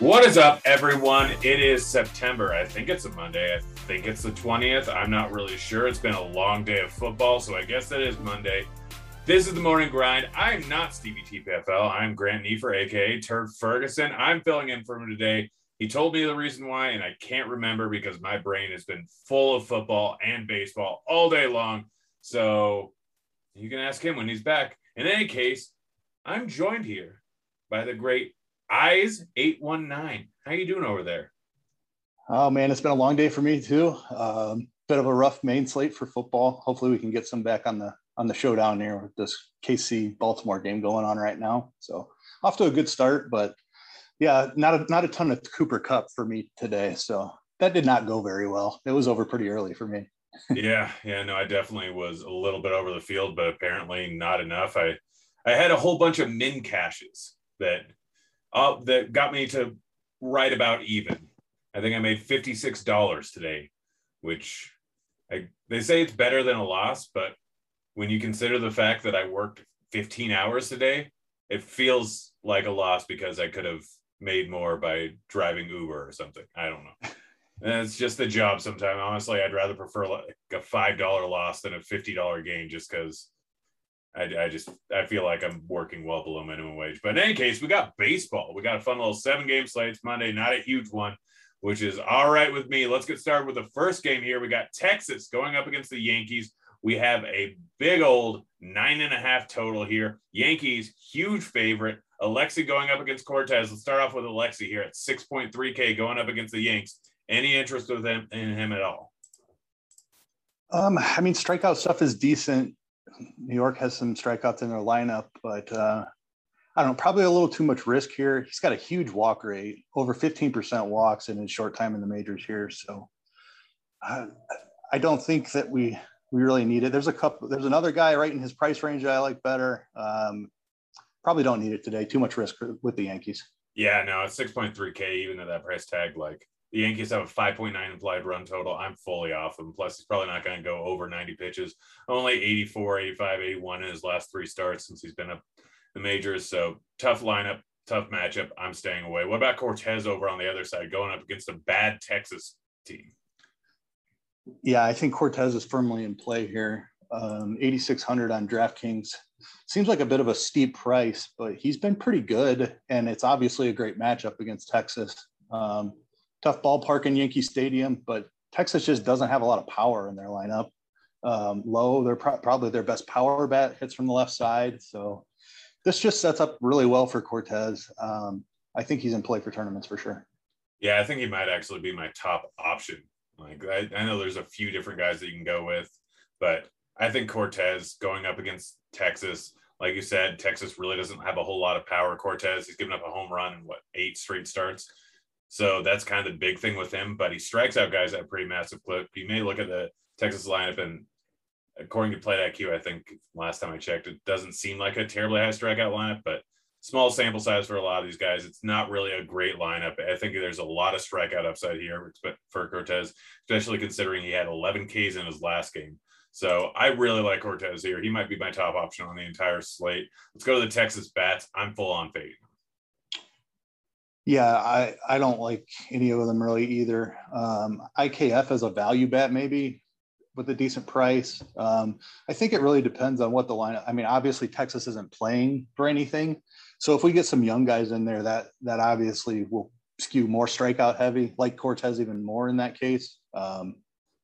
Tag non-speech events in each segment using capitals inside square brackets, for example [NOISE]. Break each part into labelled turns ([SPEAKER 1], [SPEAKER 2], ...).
[SPEAKER 1] What is up, everyone? It is September. I think it's a Monday. I think it's the 20th. I'm not really sure. It's been a long day of football, so I guess that is Monday. This is the morning grind. I'm not Stevie TPFL. I'm Grant Nefer, aka Turd Ferguson. I'm filling in for him today. He told me the reason why, and I can't remember because my brain has been full of football and baseball all day long. So you can ask him when he's back. In any case, I'm joined here by the great Eyes eight one nine. How you doing over there?
[SPEAKER 2] Oh man, it's been a long day for me too. Um, bit of a rough main slate for football. Hopefully, we can get some back on the on the showdown here with this KC Baltimore game going on right now. So off to a good start, but yeah, not a not a ton of Cooper Kupp for me today. So that did not go very well. It was over pretty early for me. [LAUGHS]
[SPEAKER 1] yeah, yeah, no, I definitely was a little bit over the field, but apparently not enough. I I had a whole bunch of min caches that uh, that got me to right about even. I think I made $56 today, which I, they say it's better than a loss, but when you consider the fact that I worked 15 hours today, it feels like a loss because I could have made more by driving Uber or something. I don't know. [LAUGHS] And it's just the job sometimes. Honestly, I'd rather prefer like a $5 loss than a $50 gain just because I, I, just I feel like I'm working well below minimum wage. But in any case, we got baseball. We got a fun little seven game slate Monday, not a huge one, which is all right with me. Let's get started with the first game here. We got Texas going up against the Yankees. We have a big old nine and a half total here. Yankees, huge favorite. Alexy going up against Cortes. Let's start off with Alexy here at 6.3K going up against the Yanks. Any interest with him in him at all?
[SPEAKER 2] Um, I mean, strikeout stuff is decent. New York has some strikeouts in their lineup, but uh, I don't know, probably a little too much risk here. He's got a huge walk rate, over 15% walks in his short time in the majors here. So uh, I don't think that we we really need it. There's a couple. There's another guy right in his price range that I like better. Um, probably don't need it today. Too much risk with the Yankees.
[SPEAKER 1] Yeah, no, it's 6.3K even at that price tag. Like the Yankees have a 5.9 implied run total. I'm fully off him. Plus, he's probably not going to go over 90 pitches. Only 84, 85, 81 in his last three starts since he's been up the majors. So tough lineup, tough matchup. I'm staying away. What about Cortes over on the other side, going up against a bad Texas team?
[SPEAKER 2] Yeah, I think Cortes is firmly in play here. Um, 8,600 on DraftKings. Seems like a bit of a steep price, but he's been pretty good. And it's obviously a great matchup against Texas. Um, tough ballpark in Yankee Stadium, but Texas just doesn't have a lot of power in their lineup. Um, low, they're pro- probably their best power bat hits from the left side. So this just sets up really well for Cortes. Um, I think he's in play for tournaments for sure.
[SPEAKER 1] Yeah, I think he might actually be my top option. Like I, I know there's a few different guys that you can go with, but I think Cortes going up against Texas, like you said, Texas really doesn't have a whole lot of power. Cortes, he's given up a home run in what eight straight starts. So that's kind of the big thing with him. But he strikes out guys at a pretty massive clip. You may look at the Texas lineup, and according to IQ, I think last time I checked, it doesn't seem like a terribly high strikeout lineup, but small sample size for a lot of these guys. It's not really a great lineup. I think there's a lot of strikeout upside here for Cortes, especially considering he had 11 Ks in his last game. So I really like Cortes here. He might be my top option on the entire slate. Let's go to the Texas bats. I'm full on fade.
[SPEAKER 2] Yeah, I, I don't like any of them really either. Um, IKF as a value bet, maybe with a decent price. Um, I think it really depends on what the lineup. I mean, obviously Texas isn't playing for anything, so if we get some young guys in there, that that obviously will skew more strikeout heavy, like Cortes even more in that case. Um,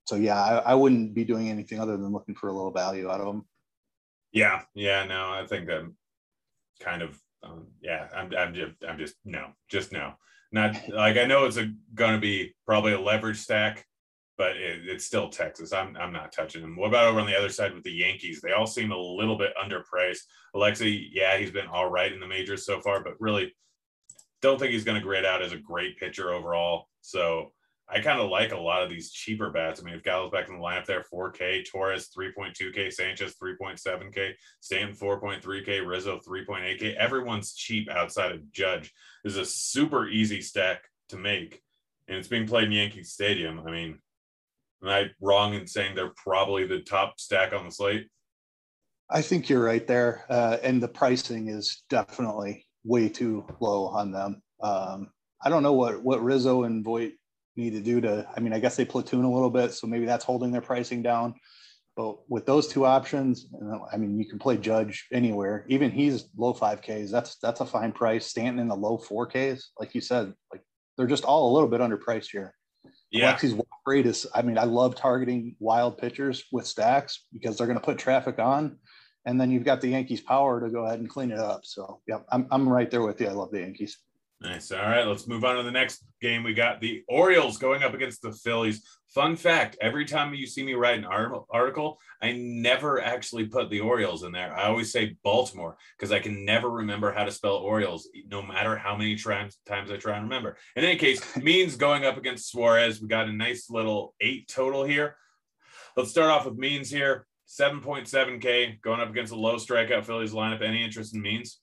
[SPEAKER 2] so yeah, I, I, wouldn't be doing anything other than looking for a little value out of them.
[SPEAKER 1] Yeah, yeah, no, I think that kind of um, yeah, I'm I'm just I'm just no, just no. Not like I know it's a gonna be probably a leverage stack, but it, it's still Texas. I'm I'm not touching them. What about over on the other side with the Yankees? They all seem a little bit underpriced. Alexy, yeah, he's been all right in the majors so far, but really don't think he's going to grade out as a great pitcher overall. So I kind of like a lot of these cheaper bats. I mean, if Gallo's back in the lineup there, 4K, Torres 3.2K, Sanchez 3.7K, Stanton 4.3K, Rizzo 3.8K. Everyone's cheap outside of Judge. This is a super easy stack to make, and it's being played in Yankee Stadium. I mean, am I wrong in saying they're probably the top stack on the slate?
[SPEAKER 2] I think you're right there, uh, and the pricing is definitely way too low on them. Um, I don't know what what Rizzo and Voit need to do to i mean i guess they platoon a little bit so maybe that's holding their pricing down. But with those two options i mean you can play judge anywhere. Even he's low 5ks that's that's a fine price. Stanton in the low 4ks like you said like they're just all a little bit underpriced here. Yeah. Alexy's rate is i mean i love targeting wild pitchers with stacks because they're going to put traffic on and then you've got the yankees power to go ahead and clean it up. So yeah i'm, I'm right there with you. I love the yankees
[SPEAKER 1] Nice. All right, let's move on to the next game. We got the Orioles going up against the Phillies. Fun fact every time you see me write an article, I never actually put the Orioles in there. I always say Baltimore because I can never remember how to spell Orioles, no matter how many times, times I try and remember. In any case, [LAUGHS] Means going up against Suarez. We got a nice little eight total here. Let's start off with Means here 7.7K going up against a low strikeout Phillies lineup. Any interest in Means?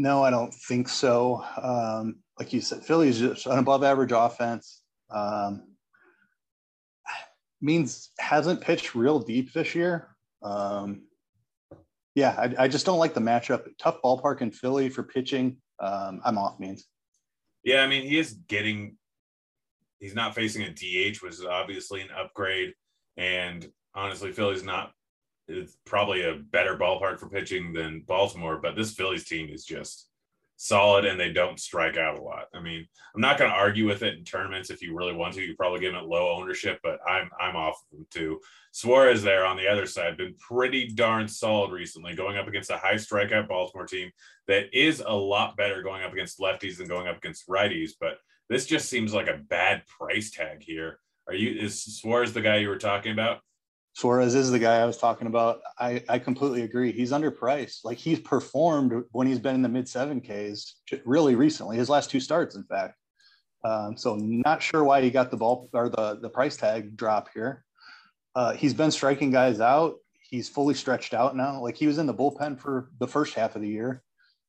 [SPEAKER 2] No, I don't think so. Um, like you said, Philly's just an above average offense. Um, means hasn't pitched real deep this year. Um, yeah, I, I, just don't like the matchup. Tough ballpark in Philly for pitching. Um, I'm off means.
[SPEAKER 1] Yeah, I mean he is getting. He's not facing a DH, which is obviously an upgrade. And honestly, Philly's not it's probably a better ballpark for pitching than Baltimore, but this Phillies team is just solid and they don't strike out a lot. I mean, I'm not going to argue with it in tournaments. If you really want to, you probably give it low ownership, but I'm I'm off of them too. Suarez there on the other side been pretty darn solid recently, going up against a high strikeout Baltimore team that is a lot better going up against lefties than going up against righties. But this just seems like a bad price tag here. Are you is Suarez the guy you were talking about?
[SPEAKER 2] Suarez is the guy I was talking about. I, I completely agree. He's underpriced. Like he's performed when he's been in the mid seven Ks really recently, his last two starts, in fact. Um, so not sure why he got the ball or the, the price tag drop here. Uh, he's been striking guys out. He's fully stretched out now. Like he was in the bullpen for the first half of the year,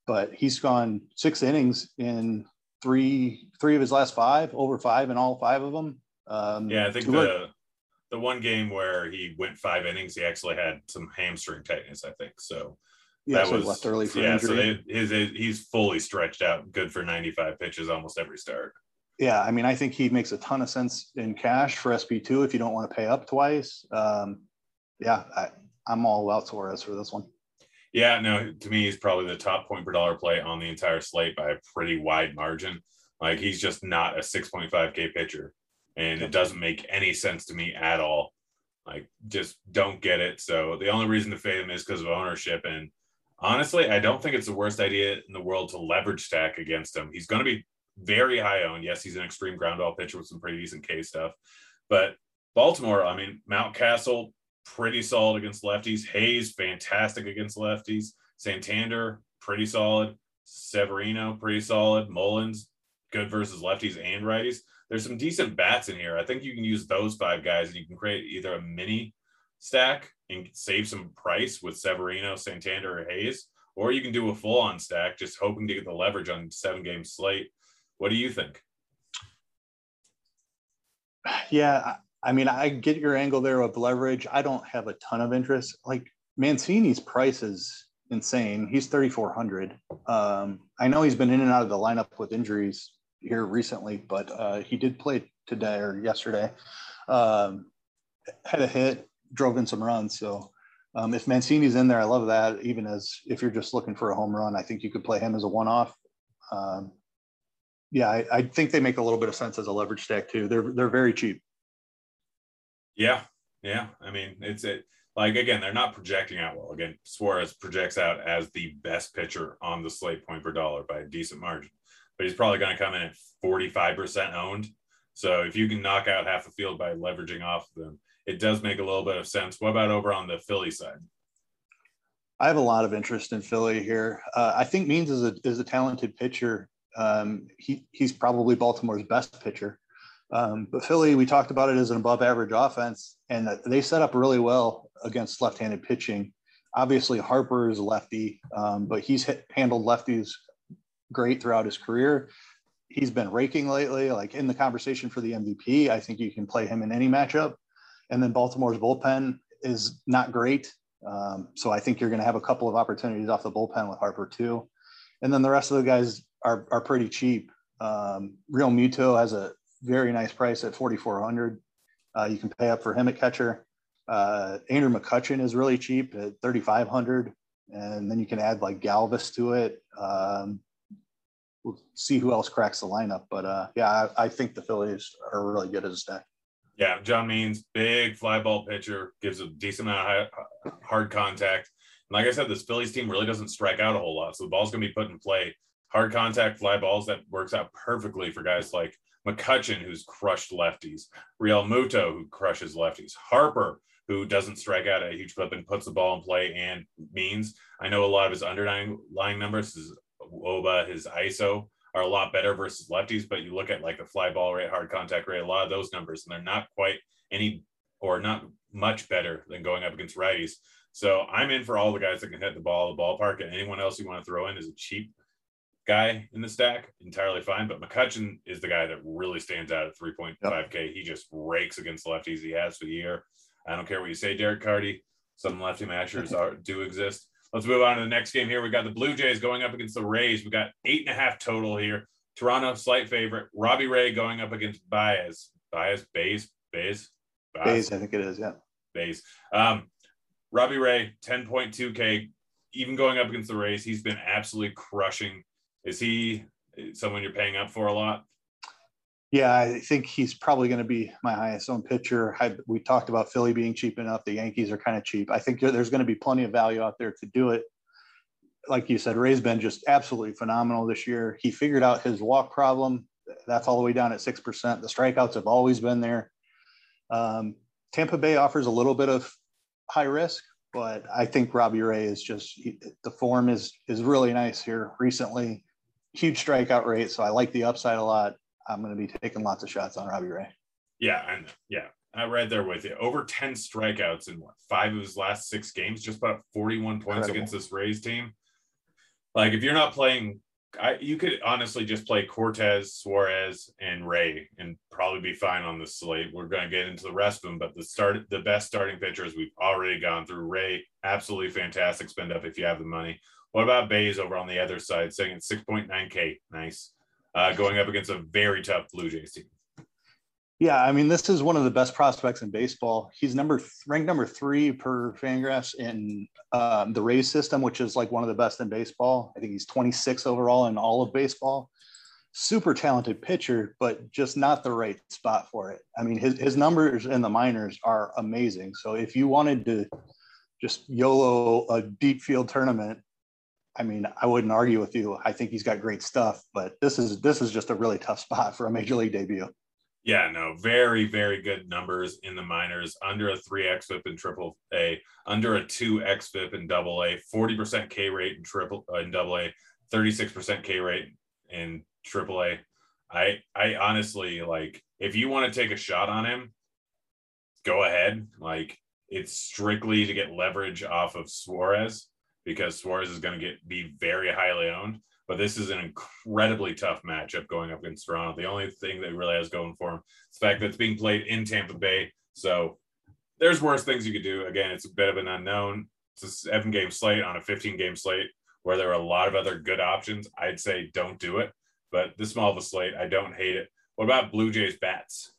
[SPEAKER 2] but he's gone six innings in three three of his last five, over five in all five of them.
[SPEAKER 1] Um, yeah, I think the the one game where he went five innings, he actually had some hamstring tightness, I think. So
[SPEAKER 2] yeah, that so was left early for yeah. Injury. So
[SPEAKER 1] they, his, his, he's fully stretched out, good for 95 pitches almost every start.
[SPEAKER 2] Yeah, I mean, I think he makes a ton of sense in cash for SP two if you don't want to pay up twice. Um, yeah, I, I'm all out Suarez for this one.
[SPEAKER 1] Yeah, no, to me, he's probably the top point per dollar play on the entire slate by a pretty wide margin. Like he's just not a 6.5K pitcher and it doesn't make any sense to me at all. Like, just don't get it. So the only reason to fade him is because of ownership. And honestly, I don't think it's the worst idea in the world to leverage stack against him. He's going to be very high owned. Yes, he's an extreme ground ball pitcher with some pretty decent K stuff, but Baltimore, I mean, Mountcastle pretty solid against lefties. Hays, fantastic against lefties. Santander, pretty solid. Severino, pretty solid. Mullins, good versus lefties and righties. There's some decent bats in here. I think you can use those five guys and you can create either a mini stack and save some price with Severino, Santander, or Hays, or you can do a full on stack, just hoping to get the leverage on seven game slate. What do you think?
[SPEAKER 2] Yeah, I mean, I get your angle there with leverage. I don't have a ton of interest. Like Mancini's price is insane. He's 3,400. Um, I know he's been in and out of the lineup with injuries here recently, but uh, he did play today or yesterday. Um, had a hit, drove in some runs. So um, if Mancini's in there, I love that. Even as if you're just looking for a home run, I think you could play him as a one-off. Um, yeah, I, I, think they make a little bit of sense as a leverage stack too. They're they're very cheap.
[SPEAKER 1] Yeah, yeah. I mean, it's it like again, they're not projecting out well. Again, Suarez projects out as the best pitcher on the slate point per dollar by a decent margin, but he's probably going to come in at 45% owned. So if you can knock out half the field by leveraging off of them, it does make a little bit of sense. What about over on the Philly side?
[SPEAKER 2] I have a lot of interest in Philly here. Uh, I think Means is a is a talented pitcher. Um, he he's probably Baltimore's best pitcher. Um, but Philly, we talked about it as an above average offense, and they set up really well against left handed pitching. Obviously, Harper is a lefty, um, but he's hit, handled lefties great throughout his career. He's been raking lately, like in the conversation for the MVP. I think you can play him in any matchup. And then Baltimore's bullpen is not great. Um, so I think you're going to have a couple of opportunities off the bullpen with Harper too. And then the rest of the guys are, are pretty cheap. Um, Realmuto has a very nice price at 4,400. Uh, you can pay up for him at catcher. Uh, Andrew McCutchen is really cheap at 3,500. And then you can add like Galvis to it. Um, we'll see who else cracks the lineup. But uh, yeah, I, I, think the Phillies are really good as a stack.
[SPEAKER 1] Yeah, John Means, big fly ball pitcher, gives a decent amount of hard contact. And like I said, this Phillies team really doesn't strike out a whole lot. So the ball's going to be put in play. Hard contact fly balls, that works out perfectly for guys like McCutchen, who's crushed lefties, Realmuto, who crushes lefties, Harper, who doesn't strike out a huge clip and puts the ball in play and means. I know a lot of his underlying numbers, his WOBA, his ISO are a lot better versus lefties, but you look at like the fly ball rate, hard contact rate, a lot of those numbers, and they're not quite any or not much better than going up against righties. So I'm in for all the guys that can hit the ball, the ballpark, and anyone else you want to throw in is a cheap guy in the stack, entirely fine. But McCutchen is the guy that really stands out at 3.5K. Yep. He just rakes against lefties. He has for the year. I don't care what you say, Derek Carty. Some lefty matchers [LAUGHS] are do exist. Let's move on to the next game here. We got the Blue Jays going up against the Rays. We got eight and a half total here. Toronto, slight favorite. Robbie Ray going up against Baez. Baez, Baez, Baez,
[SPEAKER 2] Baez. I think it is. Yeah.
[SPEAKER 1] Baez. Um, Robbie Ray, 10.2K, even going up against the Rays. He's been absolutely crushing is he someone you're paying up for a lot?
[SPEAKER 2] Yeah, I think he's probably going to be my highest owned pitcher. I, we talked about Philly being cheap enough. The Yankees are kind of cheap. I think there's going to be plenty of value out there to do it. Like you said, Ray's been just absolutely phenomenal this year. He figured out his walk problem. That's all the way down at 6%. The strikeouts have always been there. Um, Tampa Bay offers a little bit of high risk, but I think Robbie Ray is just the form is is really nice here recently huge strikeout rate, so I like the upside a lot. I'm going to be taking lots of shots on Robbie Ray.
[SPEAKER 1] Yeah, and yeah, I'm right there with you. Over 10 strikeouts in what five of his last six games, just about 41 points Incredible. against this Rays team. Like if you're not playing, I, you could honestly just play Cortes, Suarez, and Ray, and probably be fine on the slate. We're going to get into the rest of them, but the start, the best starting pitchers we've already gone through. Ray, absolutely fantastic spend up if you have the money. What about Baez over on the other side, saying it's 6.9K? Nice. Uh, going up against a very tough Blue Jays team.
[SPEAKER 2] Yeah, I mean, this is one of the best prospects in baseball. He's number ranked number three per Fangraphs in um, the Rays system, which is like one of the best in baseball. I think he's 26 overall in all of baseball. Super talented pitcher, but just not the right spot for it. I mean, his, his numbers in the minors are amazing. So if you wanted to just YOLO a deep field tournament I mean, I wouldn't argue with you. I think he's got great stuff, but this is this is just a really tough spot for a major league debut.
[SPEAKER 1] Yeah, no, very, very good numbers in the minors. Under a three x xFIP in triple A, under a two x xFIP in double A, 40% K rate in triple uh, in double A, 36% K rate in triple A. I I honestly like if you want to take a shot on him, go ahead. Like it's strictly to get leverage off of Suarez because Suarez is going to get be very highly owned. But this is an incredibly tough matchup going up against Toronto. The only thing that really has going for him is the fact that it's being played in Tampa Bay. So there's worse things you could do. Again, it's a bit of an unknown. It's a seven game slate on a 15 game slate where there are a lot of other good options. I'd say don't do it. But this small of a slate, I don't hate it. What about Blue Jays bats?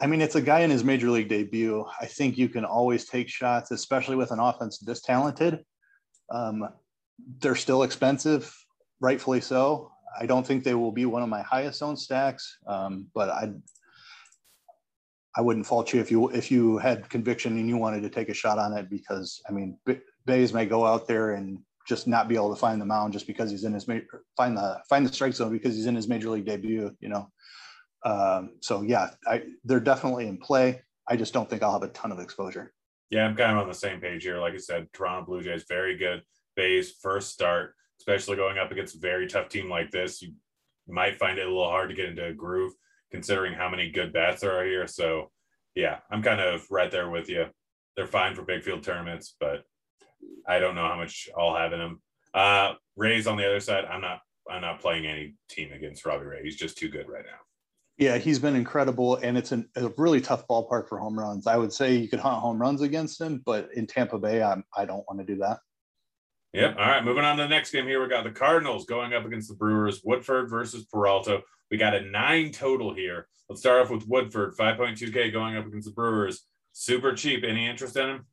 [SPEAKER 2] I mean, it's a guy in his major league debut. I think you can always take shots, especially with an offense this talented. Um, they're still expensive, rightfully so. I don't think they will be one of my highest owned stacks, um, but I I wouldn't fault you if you if you had conviction and you wanted to take a shot on it because I mean Bays may go out there and just not be able to find the mound just because he's in his find the find the strike zone because he's in his major league debut. You know, um, so yeah, I, they're definitely in play. I just don't think I'll have a ton of exposure.
[SPEAKER 1] Yeah, I'm kind of on the same page here. Like I said, Toronto Blue Jays very good. Bays first start, especially going up against a very tough team like this. You might find it a little hard to get into a groove considering how many good bats there are here. So yeah, I'm kind of right there with you. They're fine for big field tournaments, but I don't know how much I'll have in them. Uh, Rays on the other side, I'm not I'm not playing any team against Robbie Ray. He's just too good right now.
[SPEAKER 2] Yeah, he's been incredible, and it's an, a really tough ballpark for home runs. I would say you could hunt home runs against him, but in Tampa Bay, I'm, I don't want to do that.
[SPEAKER 1] Yep. All right. Moving on to the next game here. We got the Cardinals going up against the Brewers. Woodford versus Peralta. We got a nine total here. Let's start off with Woodford, 5.2K going up against the Brewers. Super cheap. Any interest in him?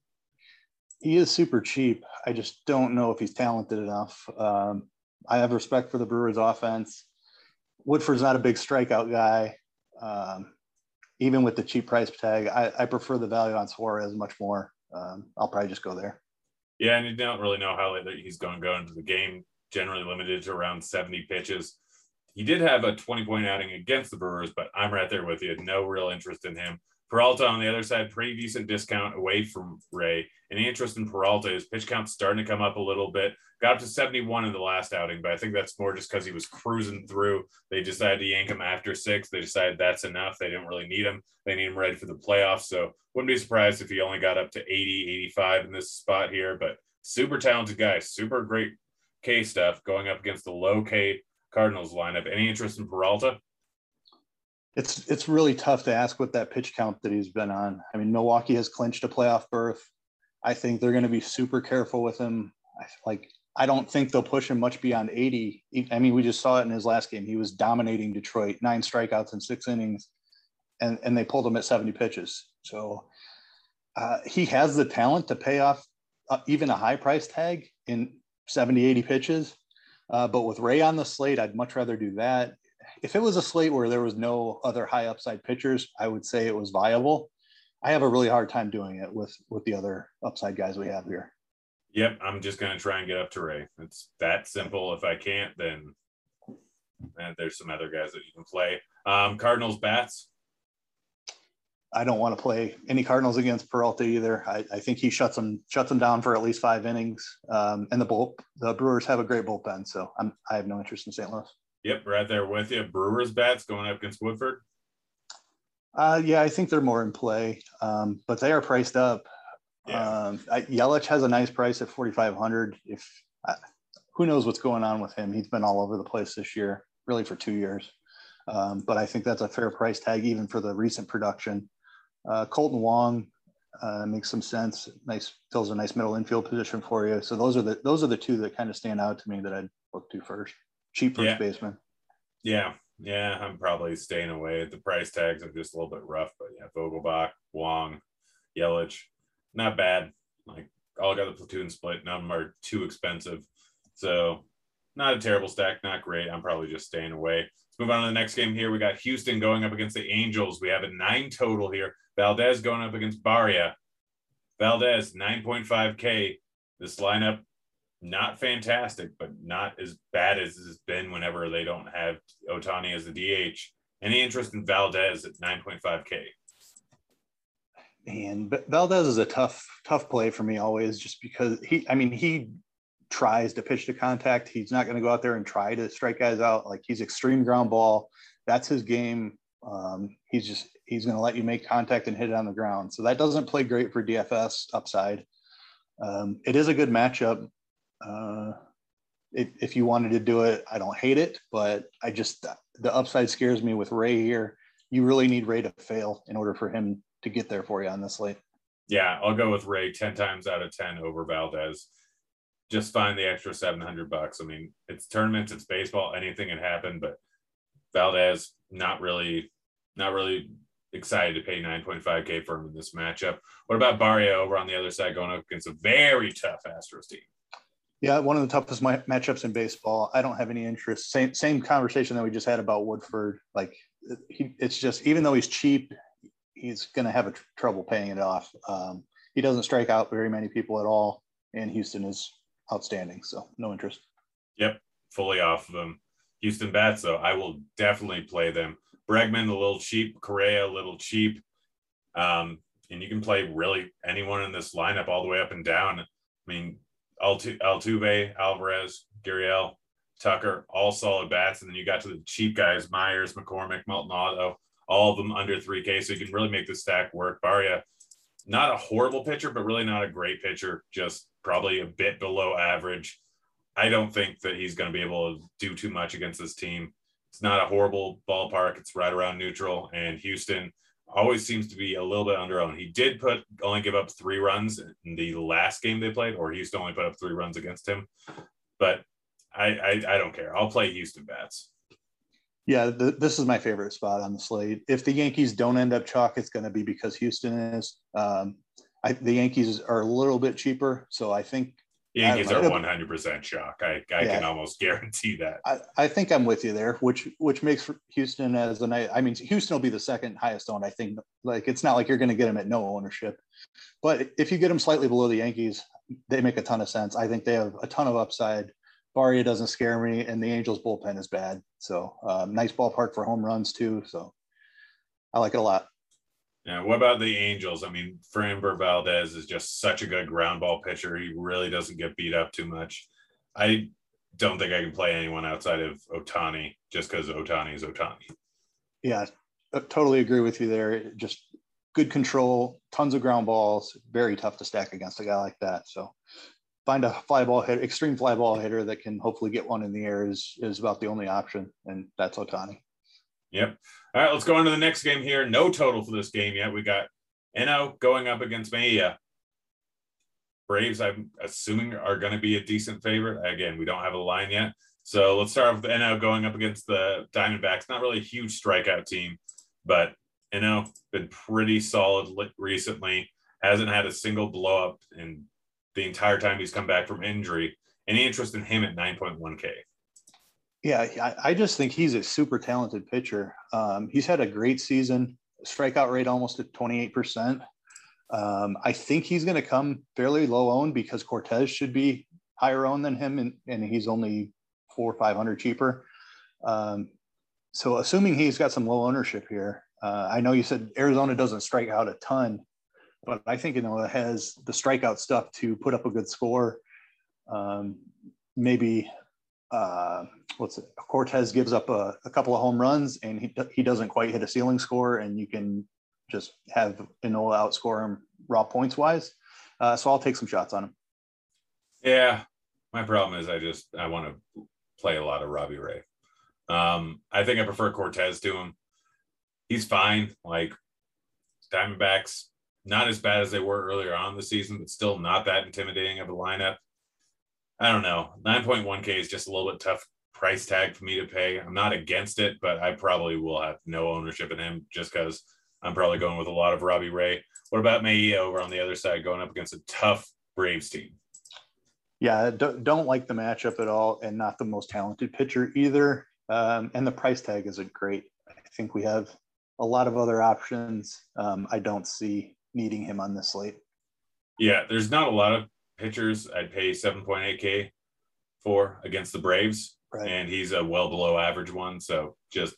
[SPEAKER 2] He is super cheap. I just don't know if he's talented enough. Um, I have respect for the Brewers offense. Woodford's not a big strikeout guy. Um, even with the cheap price tag, I, I, prefer the value on Suarez much more. Um, I'll probably just go there.
[SPEAKER 1] Yeah, and you don't really know how late he's going to go into the game. Generally limited to around 70 pitches. He did have a 20 point outing against the Brewers, but I'm right there with you. No real interest in him. Peralta on the other side, pretty decent discount away from Ray. Any interest in Peralta? His pitch count starting to come up a little bit. Got up to 71 in the last outing, but I think that's more just because he was cruising through. They decided to yank him after six. They decided that's enough. They didn't really need him. They need him ready for the playoffs. So wouldn't be surprised if he only got up to 80, 85 in this spot here. But super talented guy, super great K stuff going up against the low K Cardinals lineup. Any interest in Peralta?
[SPEAKER 2] It's it's really tough to ask what that pitch count that he's been on. I mean, Milwaukee has clinched a playoff berth. I think they're going to be super careful with him. I, like I don't think they'll push him much beyond 80. I mean, we just saw it in his last game. He was dominating Detroit, nine strikeouts in six innings, and and they pulled him at 70 pitches. So uh, he has the talent to pay off uh, even a high price tag in 70, 80 pitches. Uh, but with Ray on the slate, I'd much rather do that. If it was a slate where there was no other high upside pitchers, I would say it was viable. I have a really hard time doing it with with the other upside guys we have here.
[SPEAKER 1] Yep, I'm just going to try and get up to Ray. It's that simple. If I can't, then and there's some other guys that you can play. Um, Cardinals bats.
[SPEAKER 2] I don't want to play any Cardinals against Peralta either. I, I think he shuts them shuts them down for at least five innings. Um, and the bull, the Brewers have a great bullpen, so I'm I have no interest in St. Louis.
[SPEAKER 1] Yep, right there with you. Brewers bats going up against Woodford.
[SPEAKER 2] Uh, yeah, I think they're more in play, um, but they are priced up. Yeah. Um, I, Yelich has a nice price at 4,500. If uh, who knows what's going on with him? He's been all over the place this year, really for two years. Um, but I think that's a fair price tag, even for the recent production. Uh, Kolten Wong uh, makes some sense. Nice fills a nice middle infield position for you. So those are the those are the two that kind of stand out to me that I'd look to first. Cheap first
[SPEAKER 1] yeah.
[SPEAKER 2] baseman.
[SPEAKER 1] Yeah, yeah, I'm probably staying away. The price tags are just a little bit rough, but yeah, Vogelbach, Wong, Yelich, not bad. Like all got the platoon split. None of them are too expensive. So not a terrible stack, not great. I'm probably just staying away. Let's move on to the next game here. We got Houston going up against the Angels. We have a nine total here. Valdez going up against Barria. Valdez, 9.5K. This lineup, not fantastic, but not as bad as it's been whenever they don't have Ohtani as the DH. Any interest in Valdez at 9.5K?
[SPEAKER 2] And Valdez is a tough, tough play for me always, just because he. I mean, he tries to pitch to contact. He's not going to go out there and try to strike guys out. Like he's extreme ground ball. That's his game. Um, he's just he's going to let you make contact and hit it on the ground. So that doesn't play great for DFS upside. Um, it is a good matchup. Uh, if, if you wanted to do it, I don't hate it, but I just the upside scares me with Ray here. You really need Ray to fail in order for him to get there for you on this slate.
[SPEAKER 1] Yeah, I'll go with Ray 10 times out of 10 over Valdez. Just find the extra 700 bucks. I mean, it's tournaments, it's baseball, anything can happen, but Valdez not really not really excited to pay 9.5k for him in this matchup. What about Barria over on the other side going up against a very tough Astros team?
[SPEAKER 2] Yeah, one of the toughest my, matchups in baseball. I don't have any interest. Same same conversation that we just had about Woodford. Like he, it's just even though he's cheap, he's going to have a tr- trouble paying it off. Um, he doesn't strike out very many people at all, and Houston is outstanding. So no interest.
[SPEAKER 1] Yep, fully off of them. Houston bats though, I will definitely play them. Bregman a little cheap, Correa a little cheap, um, and you can play really anyone in this lineup all the way up and down. I mean, Altuve, Alvarez, Gurriel, Tucker, all solid bats. And then you got to the cheap guys, Meyers, McCormick, Maldonado, all of them under 3K. So you can really make the stack work. Barria, not a horrible pitcher, but really not a great pitcher, just probably a bit below average. I don't think that he's going to be able to do too much against this team. It's not a horrible ballpark. It's right around neutral. And Houston, always seems to be a little bit under owned. He did put only give up three runs in the last game they played, or Houston only put up three runs against him. But I I, I don't care. I'll play Houston bats.
[SPEAKER 2] Yeah, this is my favorite spot on the slate. If the Yankees don't end up chalk, it's going to be because Houston is. Um, I, the Yankees are a little bit cheaper, so I think
[SPEAKER 1] Yankees are one hundred percent chalk. I, I yeah. can almost [LAUGHS] guarantee that.
[SPEAKER 2] I, I think I'm with you there, which which makes Houston as an I mean Houston will be the second highest owned. I think like it's not like you're going to get them at no ownership, but if you get them slightly below the Yankees, they make a ton of sense. I think they have a ton of upside. Barria doesn't scare me, and the Angels bullpen is bad. So um, nice ballpark for home runs too. So I like it a lot.
[SPEAKER 1] Yeah. What about the Angels? I mean, Framber Valdez is just such a good ground ball pitcher. He really doesn't get beat up too much. I don't think I can play anyone outside of Ohtani just because Ohtani is Ohtani.
[SPEAKER 2] Yeah, I totally agree with you there. Just good control, tons of ground balls. Very tough to stack against a guy like that. So find a fly ball hit, extreme fly ball hitter that can hopefully get one in the air is is about the only option, and that's Ohtani.
[SPEAKER 1] Yep. All right, let's go on to the next game here. No total for this game yet. We got Ynoa going up against Mejia. Braves, I'm assuming, are going to be a decent favorite. Again, we don't have a line yet. So let's start with Ynoa going up against the Diamondbacks. Not really a huge strikeout team, but Ynoa been pretty solid recently. Hasn't had a single blow up in the entire time he's come back from injury. Any interest in him at 9.1K?
[SPEAKER 2] Yeah, I, just think he's a super talented pitcher. Um, he's had a great season, strikeout rate almost at 28%. Um, I think he's going to come fairly low owned because Cortes should be higher owned than him, and, and he's only four or 500 cheaper. Um, so, assuming he's got some low ownership here, uh, I know you said Arizona doesn't strike out a ton, but I think you know it has the strikeout stuff to put up a good score. Um, maybe uh, what's it? Cortes gives up a, a, couple of home runs and he, he doesn't quite hit a ceiling score, and you can just have Ynoa outscore him raw points wise. Uh, so I'll take some shots on him.
[SPEAKER 1] Yeah, my problem is I just I want to play a lot of Robbie Ray. Um, I think I prefer Cortes to him. He's fine. Like Diamondbacks, not as bad as they were earlier on the season, but still not that intimidating of a lineup. I don't know. 9.1K is just a little bit tough price tag for me to pay. I'm not against it, but I probably will have no ownership in him just because I'm probably going with a lot of Robbie Ray. What about Mejia over on the other side going up against a tough Braves team?
[SPEAKER 2] Yeah, don't, like the matchup at all, and not the most talented pitcher either. Um, and the price tag isn't great. I think we have a lot of other options. Um, I don't see needing him on this slate.
[SPEAKER 1] Yeah, there's not a lot of pitchers I'd pay 7.8K for against the Braves. Right. And he's a well below average one. So just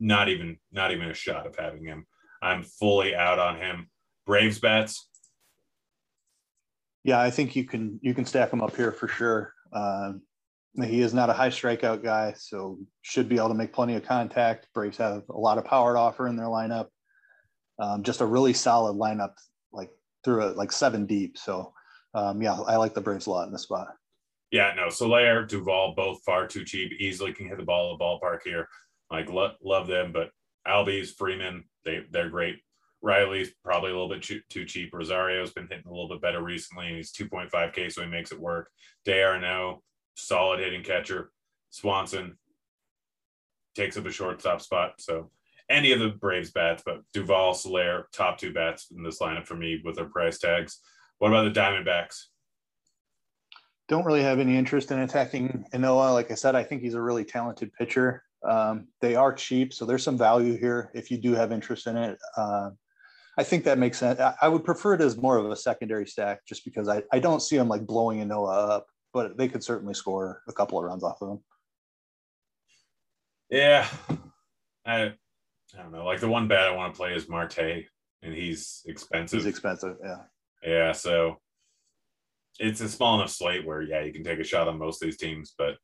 [SPEAKER 1] not even not even a shot of having him. I'm fully out on him. Braves bats.
[SPEAKER 2] Yeah, I think you can you can stack him up here for sure. Um, he is not a high strikeout guy, so should be able to make plenty of contact. Braves have a lot of power to offer in their lineup. Um, just a really solid lineup, like through a like seven deep. So um, yeah, I like the Braves a lot in this spot.
[SPEAKER 1] Yeah, no, Soler, Duvall, both far too cheap. Easily can hit the ball at the ballpark here. Like lo- love them, but Albies, Freeman, they they're great. Riley's probably a little bit too cheap. Rosario's been hitting a little bit better recently, and he's 2.5K, so he makes it work. d'Arnaud, solid hitting catcher. Swanson takes up a shortstop spot. So any of the Braves bats, but Duvall, Soler, top two bats in this lineup for me with their price tags. What about the Diamondbacks?
[SPEAKER 2] Don't really have any interest in attacking Ynoa. Like I said, I think he's a really talented pitcher. Um, they are cheap, so there's some value here if you do have interest in it. Uh, I think that makes sense. I would prefer it as more of a secondary stack just because I, I don't see them like blowing Ynoa up, but they could certainly score a couple of runs off of them.
[SPEAKER 1] Yeah. I, I don't know. Like the one bet I want to play is Marte, and he's expensive.
[SPEAKER 2] He's expensive. Yeah.
[SPEAKER 1] Yeah. So it's a small enough slate where, yeah, you can take a shot on most of these teams, but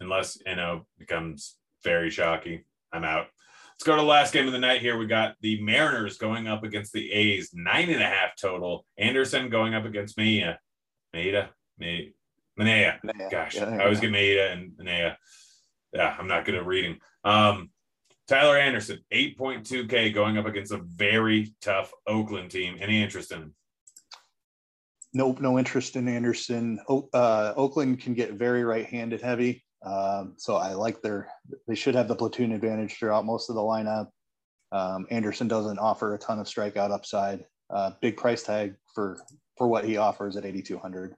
[SPEAKER 1] unless you know becomes very shocky, I'm out. Let's go to the last game of the night here. We got the Mariners going up against the A's, nine and a half total. Anderson going up against Maya. Maeda? Manaea. Manaea. Gosh, yeah, I always get Maeda and Manaea. Yeah, I'm not good at reading. Um, Tyler Anderson, 8.2K going up against a very tough Oakland team. Any interest in him?
[SPEAKER 2] Nope, no interest in Anderson. uh, Oakland can get very right handed heavy. Um, so I like their, they should have the platoon advantage throughout most of the lineup. Um, Anderson doesn't offer a ton of strikeout upside. Uh, big price tag for for what he offers at 8,200.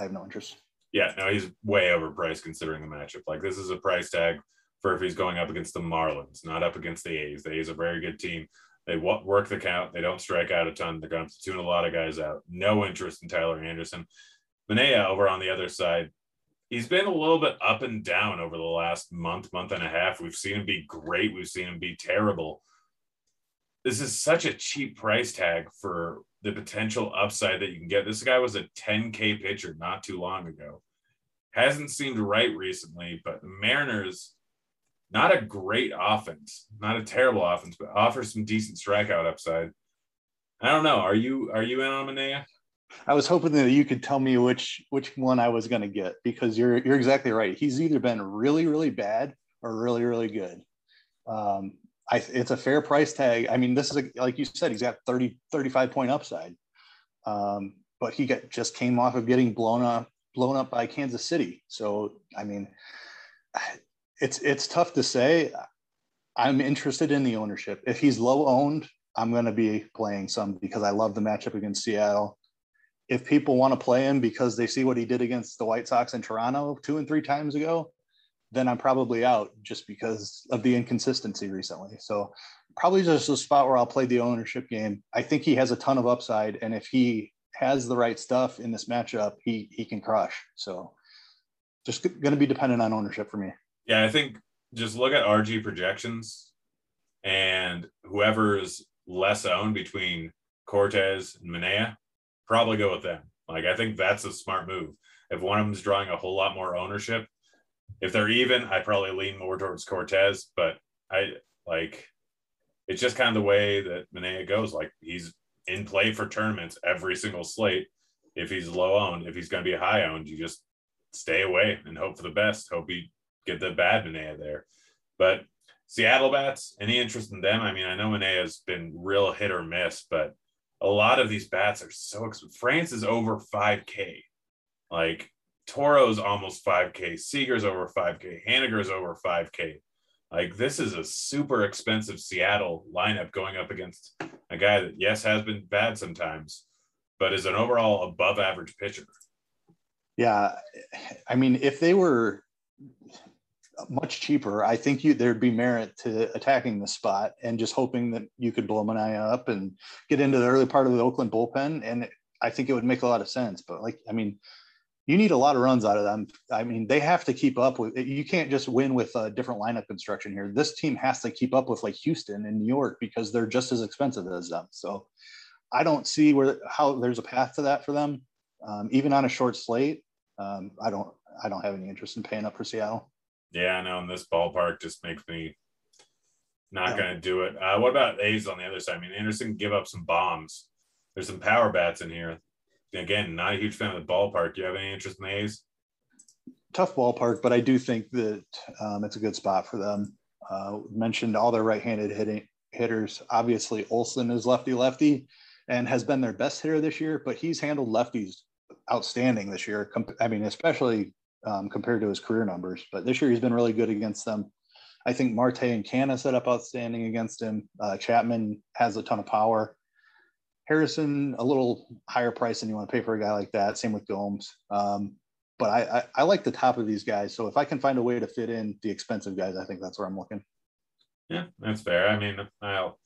[SPEAKER 2] I have no interest.
[SPEAKER 1] Yeah, no, he's way overpriced considering the matchup. Like this is a price tag for if he's going up against the Marlins, not up against the A's. The A's are a very good team. They work the count. They don't strike out a ton. They're going to tune a lot of guys out. No interest in Tyler Anderson. Manaea over on the other side, he's been a little bit up and down over the last month, month and a half. We've seen him be great. We've seen him be terrible. This is such a cheap price tag for the potential upside that you can get. This guy was a 10K pitcher not too long ago. Hasn't seemed right recently, but the Mariners, not a great offense, not a terrible offense, but offers some decent strikeout upside. I don't know. Are you are you in on Manaea?
[SPEAKER 2] I was hoping that you could tell me which which one I was going to get because you're you're exactly right. He's either been really really bad or really really good. Um, I, it's a fair price tag. I mean, this is a, like you said, he's got 30 35 point upside. Um, but he got just came off of getting blown up blown up by Kansas City. So I mean, it's it's tough to say. I'm interested in the ownership. If he's low owned, I'm going to be playing some because I love the matchup against Seattle if people want to play him because they see what he did against the White Sox in Toronto two and three times ago, then I'm probably out just because of the inconsistency recently. So probably just a spot where I'll play the ownership game. I think he has a ton of upside, and if he has the right stuff in this matchup, he he can crush. So just going to be dependent on ownership for me.
[SPEAKER 1] Yeah, I think just look at RG projections and whoever's less owned between Cortes and Manaea, probably go with them. Like I think that's a smart move. If one of them's drawing a whole lot more ownership, if they're even, I probably lean more towards Cortes, But I like it's just kind of the way that Manaea goes. Like he's in play for tournaments every single slate. If he's low owned, if he's going to be high owned, you just stay away and hope for the best. Hope you get the bad Manaea there. But Seattle bats, any interest in them? I mean, I know Manaea has been real hit or miss, but a lot of these bats are so expensive. France is over 5K. Like Toro's almost 5K. Seager's over 5K. Haniger's over 5K. Like this is a super expensive Seattle lineup going up against a guy that, yes, has been bad sometimes, but is an overall above average pitcher.
[SPEAKER 2] Yeah. I mean, if they were much cheaper, I think you there'd be merit to attacking the spot and just hoping that you could blow Manaea up and get into the early part of the Oakland bullpen. And I think it would make a lot of sense. But like, I mean, you need a lot of runs out of them. I mean, they have to keep up with. You can't just win with a different lineup construction here. This team has to keep up with like Houston and New York because they're just as expensive as them. So, I don't see where how there's a path to that for them, um, even on a short slate. Um, I don't. I don't have any interest in paying up for Seattle.
[SPEAKER 1] Yeah, I know. And this ballpark just makes me not yeah. going to do it. Uh, what about A's on the other side? I mean, Anderson give up some bombs. There's some power bats in here. Again, not a huge fan of the ballpark. Do you have any interest in the A's?
[SPEAKER 2] Tough ballpark, but I do think that um, it's a good spot for them. Uh, mentioned all their right-handed hitting hitters. Obviously, Olson is lefty-lefty and has been their best hitter this year, but he's handled lefties outstanding this year. I mean, especially um, compared to his career numbers. But this year he's been really good against them. I think Marte and Canha set up outstanding against him. Uh, Chapman has a ton of power. Harrison, a little higher price than you want to pay for a guy like that. Same with Gomes. Um, but I, I, I, like the top of these guys. So if I can find a way to fit in the expensive guys, I think that's where I'm looking.
[SPEAKER 1] Yeah, that's fair. I mean, I'll,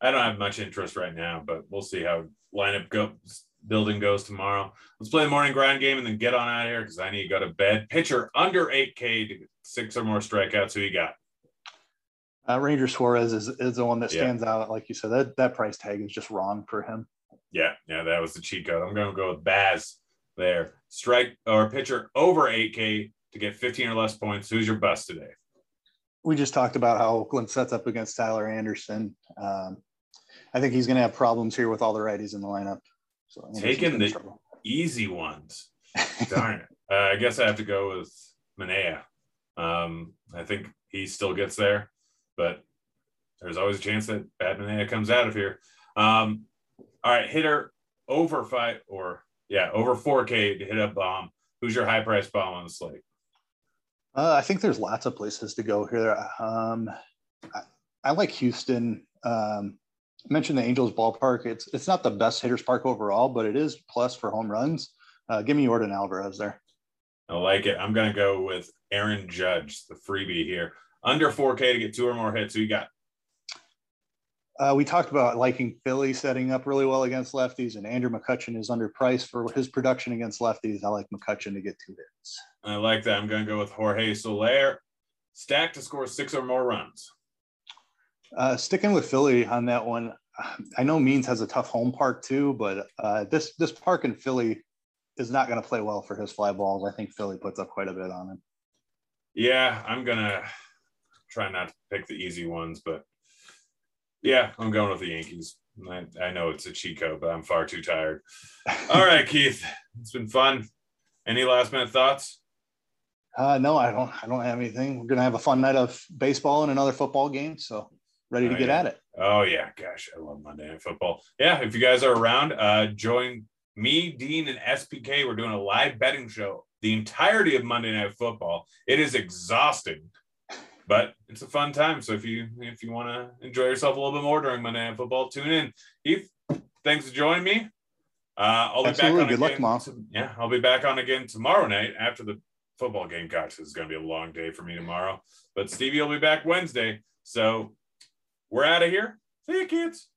[SPEAKER 1] I don't have much interest right now, but we'll see how lineup goes building goes tomorrow. Let's play the morning grind game and then get on out of here because I need to go to bed. Pitcher under 8K to six or more strikeouts. Who you got?
[SPEAKER 2] Uh, Ranger Suarez is, is the one that stands yeah. out. Like you said, that, that price tag is just wrong for him.
[SPEAKER 1] Yeah, yeah, that was the cheat code. I'm going to go with Baz there. Strike or pitcher over 8K to get 15 or less points. Who's your bust today?
[SPEAKER 2] We just talked about how Oakland sets up against Tyler Anderson. Um, I think he's going to have problems here with all the righties in the lineup.
[SPEAKER 1] So taking the trouble. easy ones. [LAUGHS] Darn it. Uh, I guess I have to go with Manaea. Um, I think he still gets there, but there's always a chance that bad Manaea comes out of here. Um, all right, hitter over five or yeah, over 4K to hit a bomb. Who's your high price bomb on the slate?
[SPEAKER 2] Uh, I think there's lots of places to go here. Um, I, I, like Houston. Um, mentioned the Angels ballpark. It's it's not the best hitters park overall, but it is plus for home runs. Uh, give me Yordan Alvarez there.
[SPEAKER 1] I like it. I'm gonna go with Aaron Judge, the freebie here. Under 4K to get two or more hits. Who you got?
[SPEAKER 2] Uh, we talked about liking Philly setting up really well against lefties, and Andrew McCutchen is underpriced for his production against lefties. I like McCutchen to get two hits.
[SPEAKER 1] I like that. I'm going to go with Jorge Soler, stacked to score six or more runs.
[SPEAKER 2] Uh, sticking with Philly on that one, [SIGHS] I know Means has a tough home park too, but uh, this this park in Philly is not going to play well for his fly balls. I think Philly puts up quite a bit on him.
[SPEAKER 1] Yeah, I'm gonna try not to pick the easy ones, but yeah, I'm going with the Yankees. I, I know it's a Chico, but I'm far too tired. [LAUGHS] All right, Keith, it's been fun. Any last minute thoughts?
[SPEAKER 2] Uh, no, I don't. I don't have anything. We're gonna have a fun night of baseball and another football game. So ready to oh, get
[SPEAKER 1] yeah.
[SPEAKER 2] at it.
[SPEAKER 1] Oh yeah, gosh, I love Monday Night Football. Yeah, if you guys are around, uh, join me, Dean, and SPK. We're doing a live betting show the entirety of Monday Night Football. It is exhausting, but it's a fun time. So if you if you want to enjoy yourself a little bit more during Monday Night Football, tune in. Heath, thanks for joining me. Uh, I'll be Absolutely. back on
[SPEAKER 2] Good
[SPEAKER 1] again.
[SPEAKER 2] luck, Mom.
[SPEAKER 1] Yeah, I'll be back on again tomorrow night after the football game. Gosh, this is going to be a long day for me tomorrow. But Stevie will be back Wednesday. So we're out of here. See you, kids.